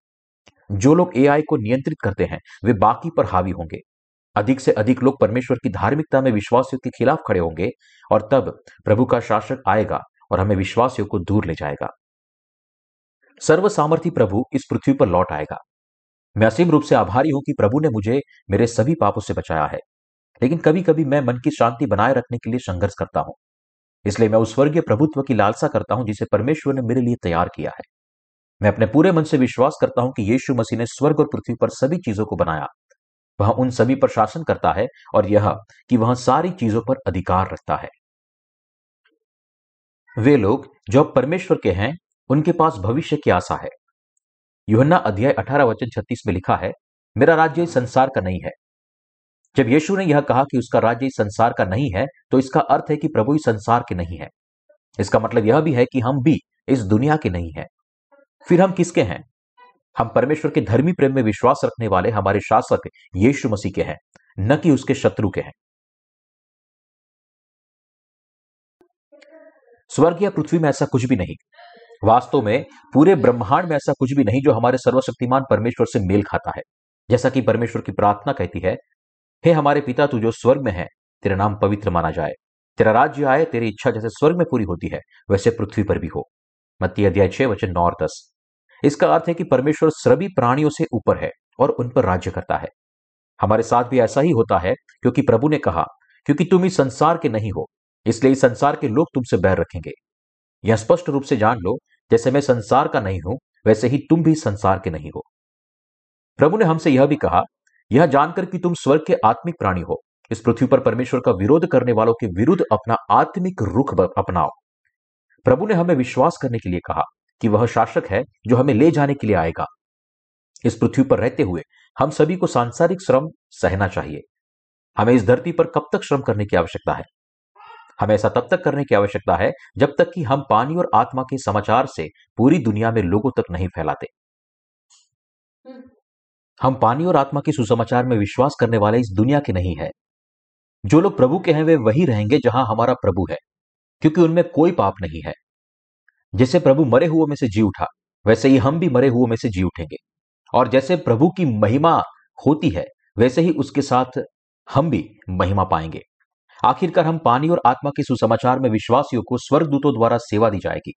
जो लोग एआई को नियंत्रित करते हैं, वे बाकी पर हावी होंगे। अधिक से अधिक लोग परमेश्वर की धार्मिकता में विश्वासियों के खिलाफ खड़े होंगे और तब प्रभु का शासक आएगा और हमें विश्वासियों को दूर ले जाएगा। सर्व सामर्थी प्रभु इस पृथ्वी पर लौट आएगा। मैं असीम रूप से आभारी हूँ कि प्रभु ने मुझे मेरे सभी पापों से बचाया है। लेकिन कभी कभी मैं मन की शांति बनाए रखने के लिए संघर्ष करता हूँ। इसलिए मैं उस स्वर्गीय प्रभुत्व की लालसा करता हूँ जिसे परमेश्वर ने मेरे लिए तैयार किया है। मैं अपने पूरे मन से विश्वास करता हूँ कि यीशु मसीह ने स्वर्ग और पृथ्वी पर सभी चीज़ों को बनाया। वह उन सभी पर शासन करता है और यह कि वह सारी चीज़ों पर अधिकार रखता है। वे लोग जो परमेश्वर के हैं उनके पास भविष्य की आशा है। युहन्ना अध्याय अठारह वचन छत्तीस में लिखा है, मेरा राज्य संसार का नहीं है। जब यीशु ने यह कहा कि उसका राज्य इस संसार का नहीं है तो इसका अर्थ है कि प्रभु इस संसार के नहीं है। इसका मतलब यह भी है कि हम भी इस दुनिया के नहीं है। फिर हम किसके हैं? हम परमेश्वर के धर्मी प्रेम में विश्वास रखने वाले हमारे शासक यीशु मसीह के हैं, न कि उसके शत्रु के हैं। स्वर्ग या पृथ्वी में ऐसा कुछ भी नहीं। वास्तव में पूरे ब्रह्मांड में ऐसा कुछ भी नहीं जो हमारे सर्वशक्तिमान परमेश्वर से मेल खाता है। जैसा कि परमेश्वर की प्रार्थना कहती है, हे हमारे पिता, तू जो स्वर्ग में है, तेरा नाम पवित्र माना जाए। तेरा राज्य आए, तेरी इच्छा जैसे स्वर्ग में पूरी होती है, वैसे पृथ्वी पर भी हो। मत्ती अध्याय छह, वचन नौ और दस। इसका अर्थ है कि परमेश्वर सभी प्राणियों से ऊपर है और उन पर राज्य करता है। हमारे साथ भी ऐसा ही होता है, क्योंकि प्रभु ने कहा, क्योंकि तुम इस संसार के नहीं हो, इसलिए इस संसार के लोग तुमसे बैर रखेंगे। यह स्पष्ट रूप से जान लो जैसे मैं संसार का नहीं हूँ, वैसे ही तुम भी संसार के नहीं हो। प्रभु ने हमसे यह भी कहा, यह जानकर कि तुम स्वर्ग के आत्मिक प्राणी हो, इस पृथ्वी पर परमेश्वर का विरोध करने वालों के विरुद्ध अपना आत्मिक रुख अपनाओ। प्रभु ने हमें विश्वास करने के लिए कहा कि वह शासक है जो हमें ले जाने के लिए आएगा। इस पृथ्वी पर रहते हुए हम सभी को सांसारिक श्रम सहना चाहिए। हमें इस धरती पर कब तक श्रम करने की आवश्यकता है? हमें ऐसा तब तक करने की आवश्यकता है जब तक कि हम पानी और आत्मा के समाचार से पूरी दुनिया में लोगों तक नहीं फैलाते। हम पानी और आत्मा के सुसमाचार में विश्वास करने वाले इस दुनिया के नहीं है। जो लोग प्रभु के हैं वे वही रहेंगे जहाँ हमारा प्रभु है क्योंकि उनमें कोई पाप नहीं है। जैसे प्रभु मरे हुओं में से जी उठा वैसे ही हम भी मरे हुओं में से जी उठेंगे। और जैसे प्रभु की महिमा होती है वैसे ही उसके साथ हम भी महिमा पाएँगे। आखिरकार हम पानी और आत्मा के सुसमाचार में विश्वासियों को स्वर्गदूतों द्वारा सेवा दी जाएगी।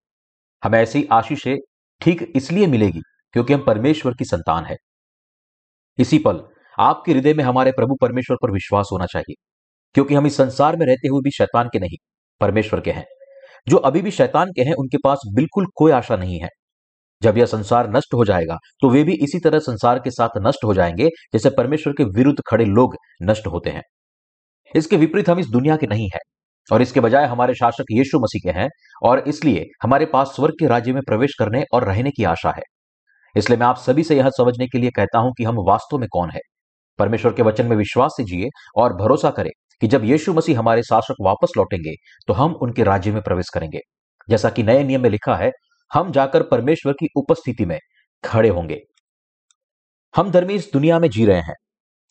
हमें ऐसी आशीषें ठीक इसलिए मिलेगी क्योंकि हम परमेश्वर की संतान है। इसी पल आपके हृदय में हमारे प्रभु परमेश्वर पर विश्वास होना चाहिए, क्योंकि हम इस संसार में रहते हुए भी शैतान के नहीं, परमेश्वर के हैं। जो अभी भी शैतान के हैं, उनके पास बिल्कुल कोई आशा नहीं है। जब यह संसार नष्ट हो जाएगा तो वे भी इसी तरह संसार के साथ नष्ट हो जाएँगे, जैसे परमेश्वर के विरुद्ध खड़े लोग नष्ट होते हैं। इसके विपरीत हम इस दुनिया के नहीं है। और इसके बजाय हमारे शासक यीशु मसीह के हैं, और इसलिए हमारे पास स्वर्ग के राज्य में प्रवेश करने और रहने की आशा है। इसलिए मैं आप सभी से यह समझने के लिए कहता हूँ कि हम वास्तव में कौन है। परमेश्वर के वचन में विश्वास से जिए और भरोसा करें कि जब यीशु मसीह हमारे शासक वापस लौटेंगे तो हम उनके राज्य में प्रवेश करेंगे। जैसा कि नए नियम में लिखा है, हम जाकर परमेश्वर की उपस्थिति में खड़े होंगे। हम धर्मी इस दुनिया में जी रहे हैं,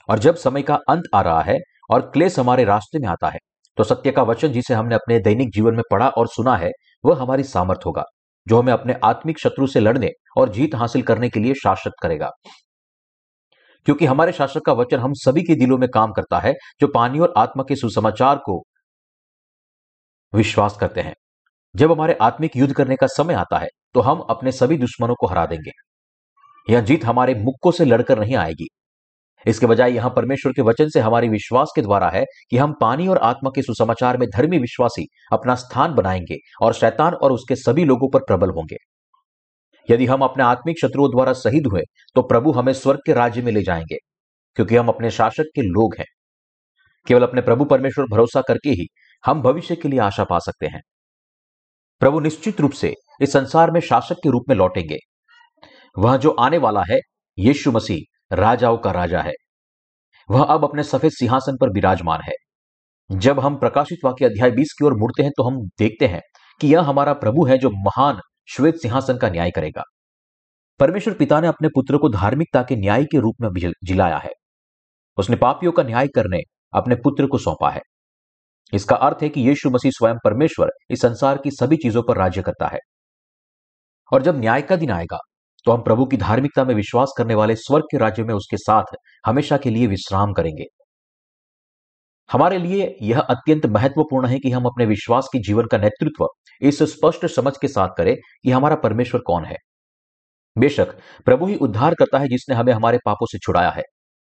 और जब समय का अंत आ रहा है और क्लेश हमारे रास्ते में आता है। तो सत्य का वचन जिसे हमने अपने दैनिक जीवन में पढ़ा और सुना है, वह हमारी सामर्थ होगा, जो हमें अपने आत्मिक शत्रु से लड़ने और जीत हासिल करने के लिए शासित करेगा। क्योंकि हमारे शासक का वचन हम सभी के दिलों में काम करता है, जो पानी और आत्मा के सुसमाचार को विश्वास करते हैं। जब हमारे आत्मिक युद्ध करने का समय आता है तो हम अपने सभी दुश्मनों को हरा देंगे। यह जीत हमारे मुक्कों से लड़कर नहीं आएगी। इसके बजाय यहाँ परमेश्वर के वचन से हमारी विश्वास के द्वारा है कि हम पानी और आत्मा के सुसमाचार में धर्मी विश्वासी अपना स्थान बनाएँगे और शैतान और उसके सभी लोगों पर प्रबल होंगे। यदि हम अपने आत्मिक शत्रुओं द्वारा शहीद हुए तो प्रभु हमें स्वर्ग के राज्य में ले जाएँगे, क्योंकि हम अपने शासक के लोग हैं। केवल अपने प्रभु परमेश्वर भरोसा करके ही हम भविष्य के लिए आशा पा सकते हैं। प्रभु निश्चित रूप से इस संसार में शासक के रूप में लौटेंगे। वह जो आने वाला है, यीशु मसीह राजाओं का राजा है। वह अब अपने सफ़ेद सिंहासन पर विराजमान है। जब हम प्रकाशित वाक्य अध्याय 20 की ओर मुड़ते हैं तो हम देखते हैं कि यह हमारा प्रभु है जो महान श्वेत सिंहासन का न्याय करेगा। परमेश्वर पिता ने अपने पुत्र को धार्मिकता के न्याय के रूप में जिलाया है। उसने पापियों का न्याय करने अपने पुत्र को सौंपा है। इसका अर्थ है कि यीशु मसीह स्वयं परमेश्वर इस संसार की सभी चीज़ों पर राज्य करता है। और जब न्याय का दिन आएगा तो हम प्रभु की धार्मिकता में विश्वास करने वाले स्वर्ग के राज्य में उसके साथ हमेशा के लिए विश्राम करेंगे। हमारे लिए यह अत्यंत महत्वपूर्ण है कि हम अपने विश्वास के जीवन का नेतृत्व इस स्पष्ट समझ के साथ करें कि हमारा परमेश्वर कौन है। बेशक, प्रभु ही उद्धार करता है जिसने हमें हमारे पापों से छुड़ाया है।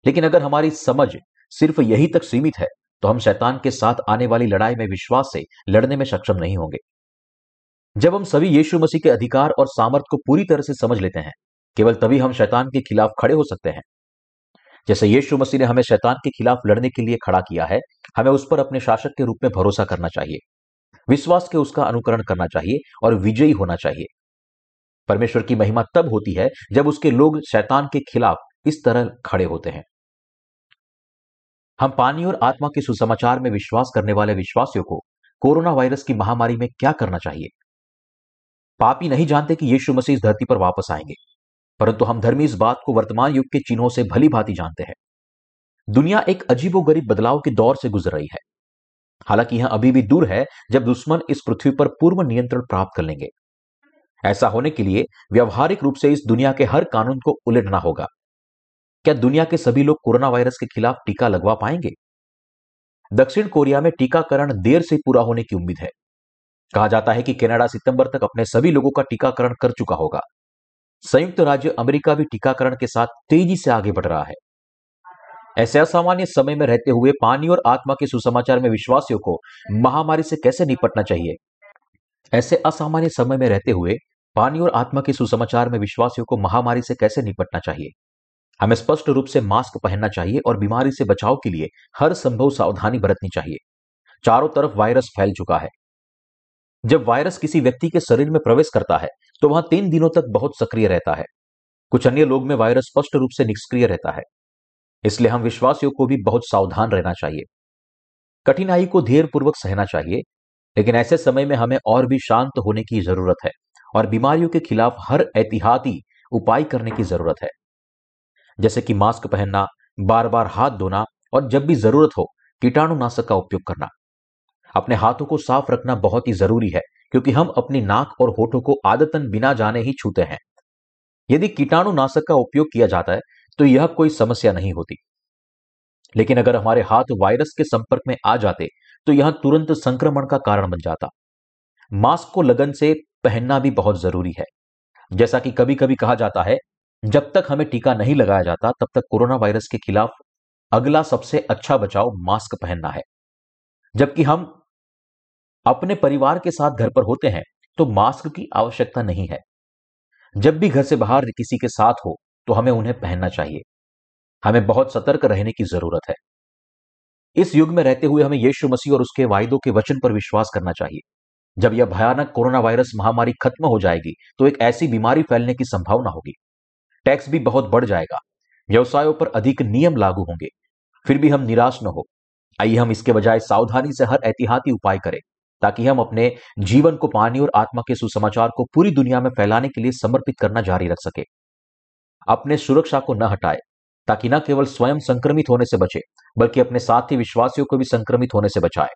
लेकिन अगर हमारी समझ सिर्फ़ यही तक सीमित है तो हम शैतान के साथ आने वाली लड़ाई में विश्वास से लड़ने में सक्षम नहीं होंगे। जब हम सभी यीशु मसीह के अधिकार और सामर्थ को पूरी तरह से समझ लेते हैं, केवल तभी हम शैतान के खिलाफ खड़े हो सकते हैं। जैसे यीशु मसीह ने हमें शैतान के खिलाफ लड़ने के लिए खड़ा किया है, हमें उस पर अपने शासक के रूप में भरोसा करना चाहिए, विश्वास के उसका अनुकरण करना चाहिए और विजयी होना चाहिए। परमेश्वर की महिमा तब होती है जब उसके लोग शैतान के खिलाफ इस तरह खड़े होते हैं। हम पानी और आत्मा के सुसमाचार में विश्वास करने वाले विश्वासियों को कोरोना वायरस की महामारी में क्या करना चाहिए? पापी नहीं जानते कि यीशु मसीह इस धरती पर वापस आएँगे। परंतु हम धर्मी इस बात को वर्तमान युग के चिन्हों से भली भांति जानते हैं। दुनिया एक अजीबोगरीब बदलाव के दौर से गुजर रही है। हालाँकि यह अभी भी दूर है जब दुश्मन इस पृथ्वी पर पूर्व नियंत्रण प्राप्त कर लेंगे। ऐसा होने के लिए व्यवहारिक रूप से इस दुनिया के हर कानून को उलटना होगा। क्या दुनिया के सभी लोग कोरोना वायरस के खिलाफ टीका लगवा पाएँगे? दक्षिण कोरिया में टीकाकरण देर से पूरा होने की उम्मीद है। कहा जाता है कि कनाडा सितंबर तक अपने सभी लोगों का टीकाकरण कर चुका होगा। संयुक्त राज्य अमेरिका भी टीकाकरण के साथ तेज़ी से आगे बढ़ रहा है। ऐसे असामान्य समय में रहते हुए पानी और आत्मा के सुसमाचार में विश्वासियों को महामारी से कैसे निपटना चाहिए? ऐसे असामान्य समय में रहते हुए पानी और आत्मा के सुसमाचार में विश्वासियों को महामारी से कैसे निपटना चाहिए? हमें स्पष्ट रूप से मास्क पहनना चाहिए और बीमारी से बचाव के लिए हर संभव सावधानी बरतनी चाहिए। चारों तरफ़ वायरस फैल चुका है। जब वायरस किसी व्यक्ति के शरीर में प्रवेश करता है तो वह तीन दिनों तक बहुत सक्रिय रहता है। कुछ अन्य लोग में वायरस स्पष्ट रूप से निष्क्रिय रहता है। इसलिए हम विश्वासियों को भी बहुत सावधान रहना चाहिए। कठिनाई को धैर्य पूर्वक सहना चाहिए, लेकिन ऐसे समय में हमें और भी शांत होने की ज़रूरत है और बीमारियों के खिलाफ हर एहतियाती उपाय करने की ज़रूरत है। जैसे कि मास्क पहनना, बार बार हाथ धोना और जब भी ज़रूरत हो, कीटाणुनाशक का उपयोग करना। अपने हाथों को साफ़ रखना बहुत ही ज़रूरी है, क्योंकि हम अपनी नाक और होठों को आदतन बिना जाने ही छूते हैं। यदि कीटाणुनाशक का उपयोग किया जाता है तो यह कोई समस्या नहीं होती। लेकिन अगर हमारे हाथ वायरस के संपर्क में आ जाते तो यह तुरंत संक्रमण का कारण बन जाता। मास्क को लगन से पहनना भी बहुत ज़रूरी है। जैसा कि कभी कभी कहा जाता है, जब तक हमें टीका नहीं लगाया जाता, तब तक कोरोना वायरस के खिलाफ अगला सबसे अच्छा बचाव मास्क पहनना है। जबकि हम अपने परिवार के साथ घर पर होते हैं तो मास्क की आवश्यकता नहीं है। जब भी घर से बाहर किसी के साथ हो तो हमें उन्हें पहनना चाहिए। हमें बहुत सतर्क रहने की ज़रूरत है। इस युग में रहते हुए हमें यीशु मसीह और उसके वायदों के वचन पर विश्वास करना चाहिए। जब यह भयानक कोरोना वायरस महामारी खत्म हो जाएगी तो एक ऐसी बीमारी फैलने की संभावना होगी। टैक्स भी बहुत बढ़ जाएगा। व्यवसायों पर अधिक नियम लागू होंगे। फिर भी हम निराश न हो। आइए हम इसके बजाय सावधानी से हर एहतियाती उपाय करें। ताकि हम अपने जीवन को पानी और आत्मा के सुसमाचार को पूरी दुनिया में फैलाने के लिए समर्पित करना जारी रख सके। अपने सुरक्षा को न हटाए, ताकि न केवल स्वयं संक्रमित होने से बचे, बल्कि अपने साथी विश्वासियों को भी संक्रमित होने से बचाए।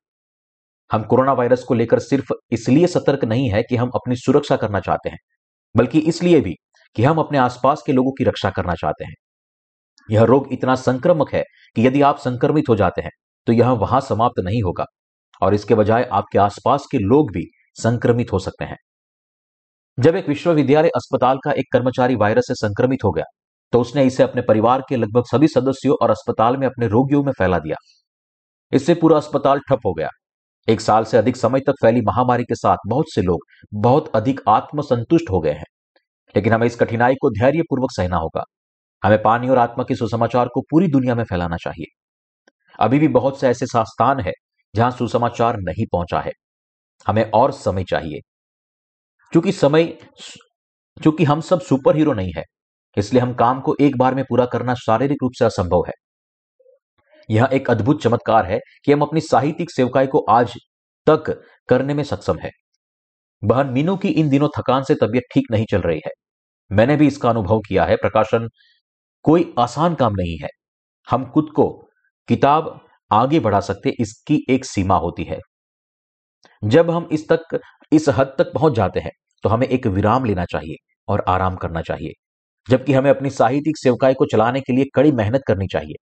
हम कोरोना वायरस को लेकर सिर्फ़ इसलिए सतर्क नहीं है कि हम अपनी सुरक्षा करना चाहते हैं, बल्कि इसलिए भी कि हम अपने आसपास के लोगों की रक्षा करना चाहते हैं। यह रोग इतना संक्रमक है कि यदि आप संक्रमित हो जाते हैं तो यह वहाँ समाप्त नहीं होगा। और इसके बजाय आपके आसपास के लोग भी संक्रमित हो सकते हैं। जब एक विश्वविद्यालय अस्पताल का एक कर्मचारी वायरस से संक्रमित हो गया तो उसने इसे अपने परिवार के लगभग सभी सदस्यों और अस्पताल में अपने रोगियों में फैला दिया। इससे पूरा अस्पताल ठप हो गया। एक साल से अधिक समय तक फैली महामारी के साथ बहुत से लोग बहुत अधिक आत्मसंतुष्ट हो गए हैं। लेकिन हमें इस कठिनाई को धैर्यपूर्वक सहना होगा। हमें पानी और आत्मा के सुसमाचार को पूरी दुनिया में फैलाना चाहिए। अभी भी बहुत से ऐसे स्थान है जहाँ सुसमाचार नहीं पहुँचा है। हमें और समय चाहिए। क्योंकि समय क्योंकि हम सब सुपर हीरो नहीं है, इसलिए हम काम को एक बार में पूरा करना शारीरिक रूप से असंभव है। यह एक अद्भुत चमत्कार है कि हम अपनी साहित्यिक सेवकाई को आज तक करने में सक्षम है। बहन मीनू की इन दिनों थकान से तबीयत ठीक नहीं चल रही है। मैंने भी इसका अनुभव किया है, प्रकाशन कोई आसान काम नहीं है। हम खुद को किताब आगे बढ़ा सकते, इसकी एक सीमा होती है। जब हम इस तक, इस हद तक पहुँच जाते हैं तो हमें एक विराम लेना चाहिए और आराम करना चाहिए। जबकि हमें अपनी साहित्यिक सेवकाई को चलाने के लिए कड़ी मेहनत करनी चाहिए।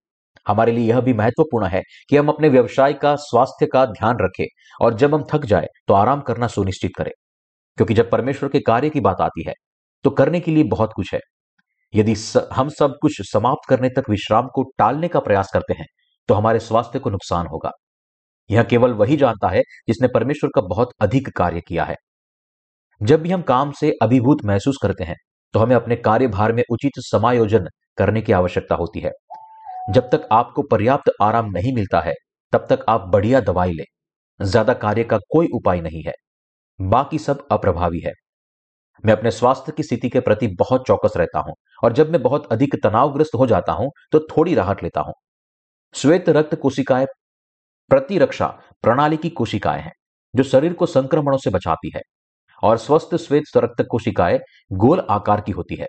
हमारे लिए यह भी महत्वपूर्ण है कि हम अपने व्यवसाय का, स्वास्थ्य का ध्यान रखें और जब हम थक जाए तो आराम करना सुनिश्चित करें। क्योंकि जब परमेश्वर के कार्य की बात आती है तो करने के लिए बहुत कुछ है। यदि हम सब कुछ समाप्त करने तक विश्राम को टालने का प्रयास करते हैं तो हमारे स्वास्थ्य को नुकसान होगा। यह केवल वही जानता है जिसने परमेश्वर का बहुत अधिक कार्य किया है। जब भी हम काम से अभिभूत महसूस करते हैं तो हमें अपने कार्यभार में उचित समायोजन करने की आवश्यकता होती है। जब तक आपको पर्याप्त आराम नहीं मिलता है, तब तक आप बढ़िया दवाई लें। ज़्यादा कार्य का कोई उपाय नहीं है। बाकी सब अप्रभावी है। मैं अपने स्वास्थ्य की स्थिति के प्रति बहुत चौकस रहता हूँ और जब मैं बहुत अधिक तनावग्रस्त हो जाता हूँ तो थोड़ी राहत लेता हूँ। श्वेत रक्त कोशिकाएँ प्रतिरक्षा प्रणाली की कोशिकाएँ हैं, जो शरीर को संक्रमणों से बचाती है, और स्वस्थ श्वेत रक्त कोशिकाएँ गोल आकार की होती है।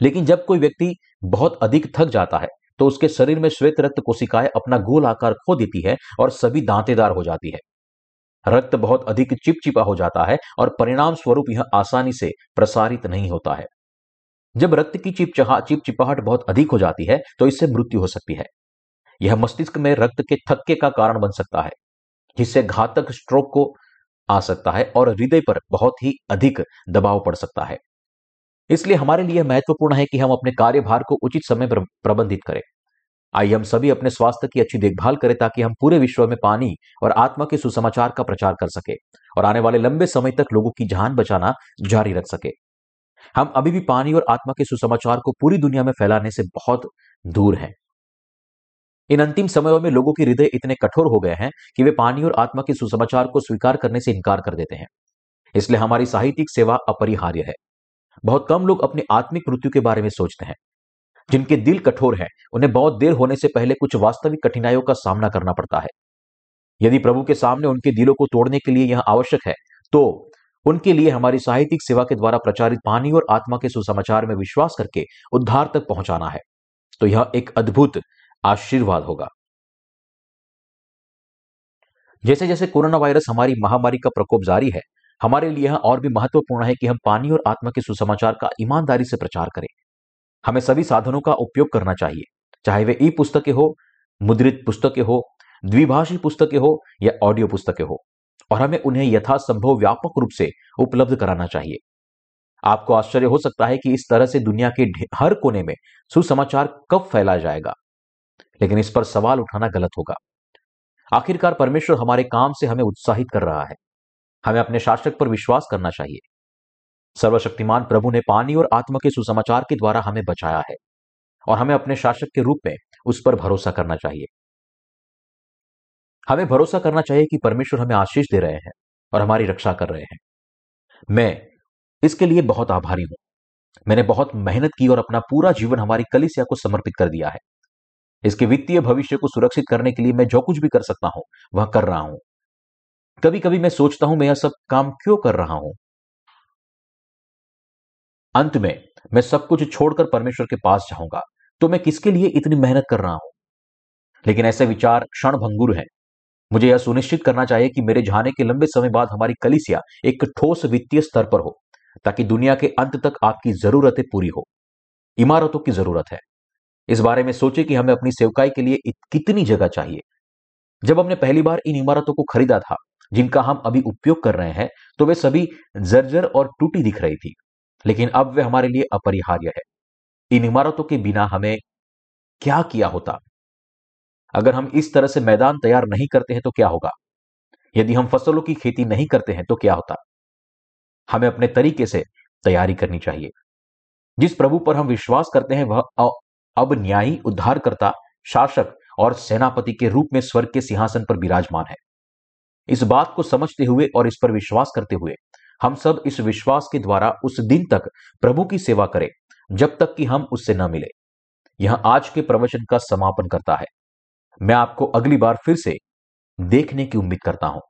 लेकिन जब कोई व्यक्ति बहुत अधिक थक जाता है तो उसके शरीर में श्वेत रक्त कोशिकाएँ अपना गोल आकार खो देती है और सभी दांतेदार हो जाती है। रक्त बहुत अधिक चिपचिपा हो जाता है और परिणाम स्वरूप यह आसानी से प्रसारित नहीं होता है। जब रक्त की चिपचहा, चिपचिपाहट बहुत अधिक हो जाती है तो इससे मृत्यु हो सकती है। यह मस्तिष्क में रक्त के थक्के का कारण बन सकता है। जिससे घातक स्ट्रोक को आ सकता है और हृदय पर बहुत ही अधिक दबाव पड़ सकता है। इसलिए हमारे लिए महत्वपूर्ण है कि हम अपने कार्यभार को उचित समय पर प्रबंधित करें। आइए हम सभी अपने स्वास्थ्य की अच्छी देखभाल करें ताकि हम पूरे विश्व में पानी और आत्मा के सुसमाचार का प्रचार कर सके और आने वाले लंबे समय तक लोगों की जान बचाना जारी रख सके। हम अभी भी पानी और आत्मा के सुसमाचार को पूरी दुनिया में फैलाने से बहुत दूर हैं। इन अंतिम समयों में लोगों के हृदय इतने कठोर हो गए हैं कि वे पानी और आत्मा के सुसमाचार को स्वीकार करने से इनकार कर देते हैं। इसलिए हमारी साहित्यिक सेवा अपरिहार्य है। बहुत कम लोग अपनी आत्मिक मृत्यु के बारे में सोचते हैं। जिनके दिल कठोर हैं, उन्हें बहुत देर होने से पहले कुछ वास्तविक कठिनाइयों का सामना करना पड़ता है। यदि प्रभु के सामने उनके दिलों को तोड़ने के लिए यह आवश्यक है तो उनके लिए हमारी साहित्यिक सेवा के द्वारा प्रचारित पानी और आत्मा के सुसमाचार में विश्वास करके उद्धार तक पहुंचाना है। तो यह एक अद्भुत आशीर्वाद होगा। जैसे जैसे कोरोना वायरस हमारी महामारी का प्रकोप जारी है, हमारे लिए यह और भी महत्वपूर्ण है कि हम पानी और आत्मा के सुसमाचार का ईमानदारी से प्रचार करें। हमें सभी साधनों का उपयोग करना चाहिए, चाहे वे ई पुस्तकें हो, मुद्रित पुस्तकें हो, द्विभाषी पुस्तकें हो या ऑडियो पुस्तकें हो, और हमें उन्हें यथासंभव व्यापक रूप से उपलब्ध कराना चाहिए। आपको आश्चर्य हो सकता है कि इस तरह से दुनिया के हर कोने में सुसमाचार कब फैला जाएगा। लेकिन इस पर सवाल उठाना गलत होगा। आखिरकार परमेश्वर हमारे काम से हमें उत्साहित कर रहा है। हमें अपने शासक पर विश्वास करना चाहिए। सर्वशक्तिमान प्रभु ने पानी और आत्मा के सुसमाचार के द्वारा हमें बचाया है और हमें अपने शासक के रूप में उस पर भरोसा करना चाहिए। हमें भरोसा करना चाहिए कि परमेश्वर हमें आशीष दे रहे हैं और हमारी रक्षा कर रहे हैं। मैं इसके लिए बहुत आभारी हूँ। मैंने बहुत मेहनत की और अपना पूरा जीवन हमारी कलिसिया को समर्पित कर दिया है। इसके वित्तीय भविष्य को सुरक्षित करने के लिए मैं जो कुछ भी कर सकता हूँ, वह कर रहा हूँ। कभी कभी मैं सोचता हूँ मैं यह सब काम क्यों कर रहा हूँ? अंत में, मैं सब कुछ छोड़कर परमेश्वर के पास जाऊँगा तो मैं किसके लिए इतनी मेहनत कर रहा हूँ? लेकिन ऐसे विचार क्षण भंगुर हैं। मुझे यह सुनिश्चित करना चाहिए कि मेरे जाने के लंबे समय बाद हमारी कलिसिया एक ठोस वित्तीय स्तर पर हो, ताकि दुनिया के अंत तक आपकी जरूरतें पूरी हो। इमारतों की ज़रूरत है। इस बारे में सोचे कि हमें अपनी सेवकाई के लिए कितनी जगह चाहिए। जब हमने पहली बार इन इमारतों को खरीदा था, जिनका हम अभी उपयोग कर रहे हैं तो वे सभी जर्जर और टूटी दिख रही थी, लेकिन अब वे हमारे लिए अपरिहार्य है। इन इमारतों के बिना हमें क्या किया होता? अगर हम इस तरह से मैदान तैयार नहीं करते हैं तो क्या होगा? यदि हम फ़सलों की खेती नहीं करते हैं तो क्या होता? हमें अपने तरीके से तैयारी करनी चाहिए। जिस प्रभु पर हम विश्वास करते हैं, वह अब न्यायी उद्धारकर्ता, शासक और सेनापति के रूप में स्वर्ग के सिंहासन पर विराजमान है। इस बात को समझते हुए और इस पर विश्वास करते हुए हम सब इस विश्वास के द्वारा उस दिन तक प्रभु की सेवा करें, जब तक कि हम उससे न मिले। यह आज के प्रवचन का समापन करता है। मैं आपको अगली बार फिर से देखने की उम्मीद करता हूँ।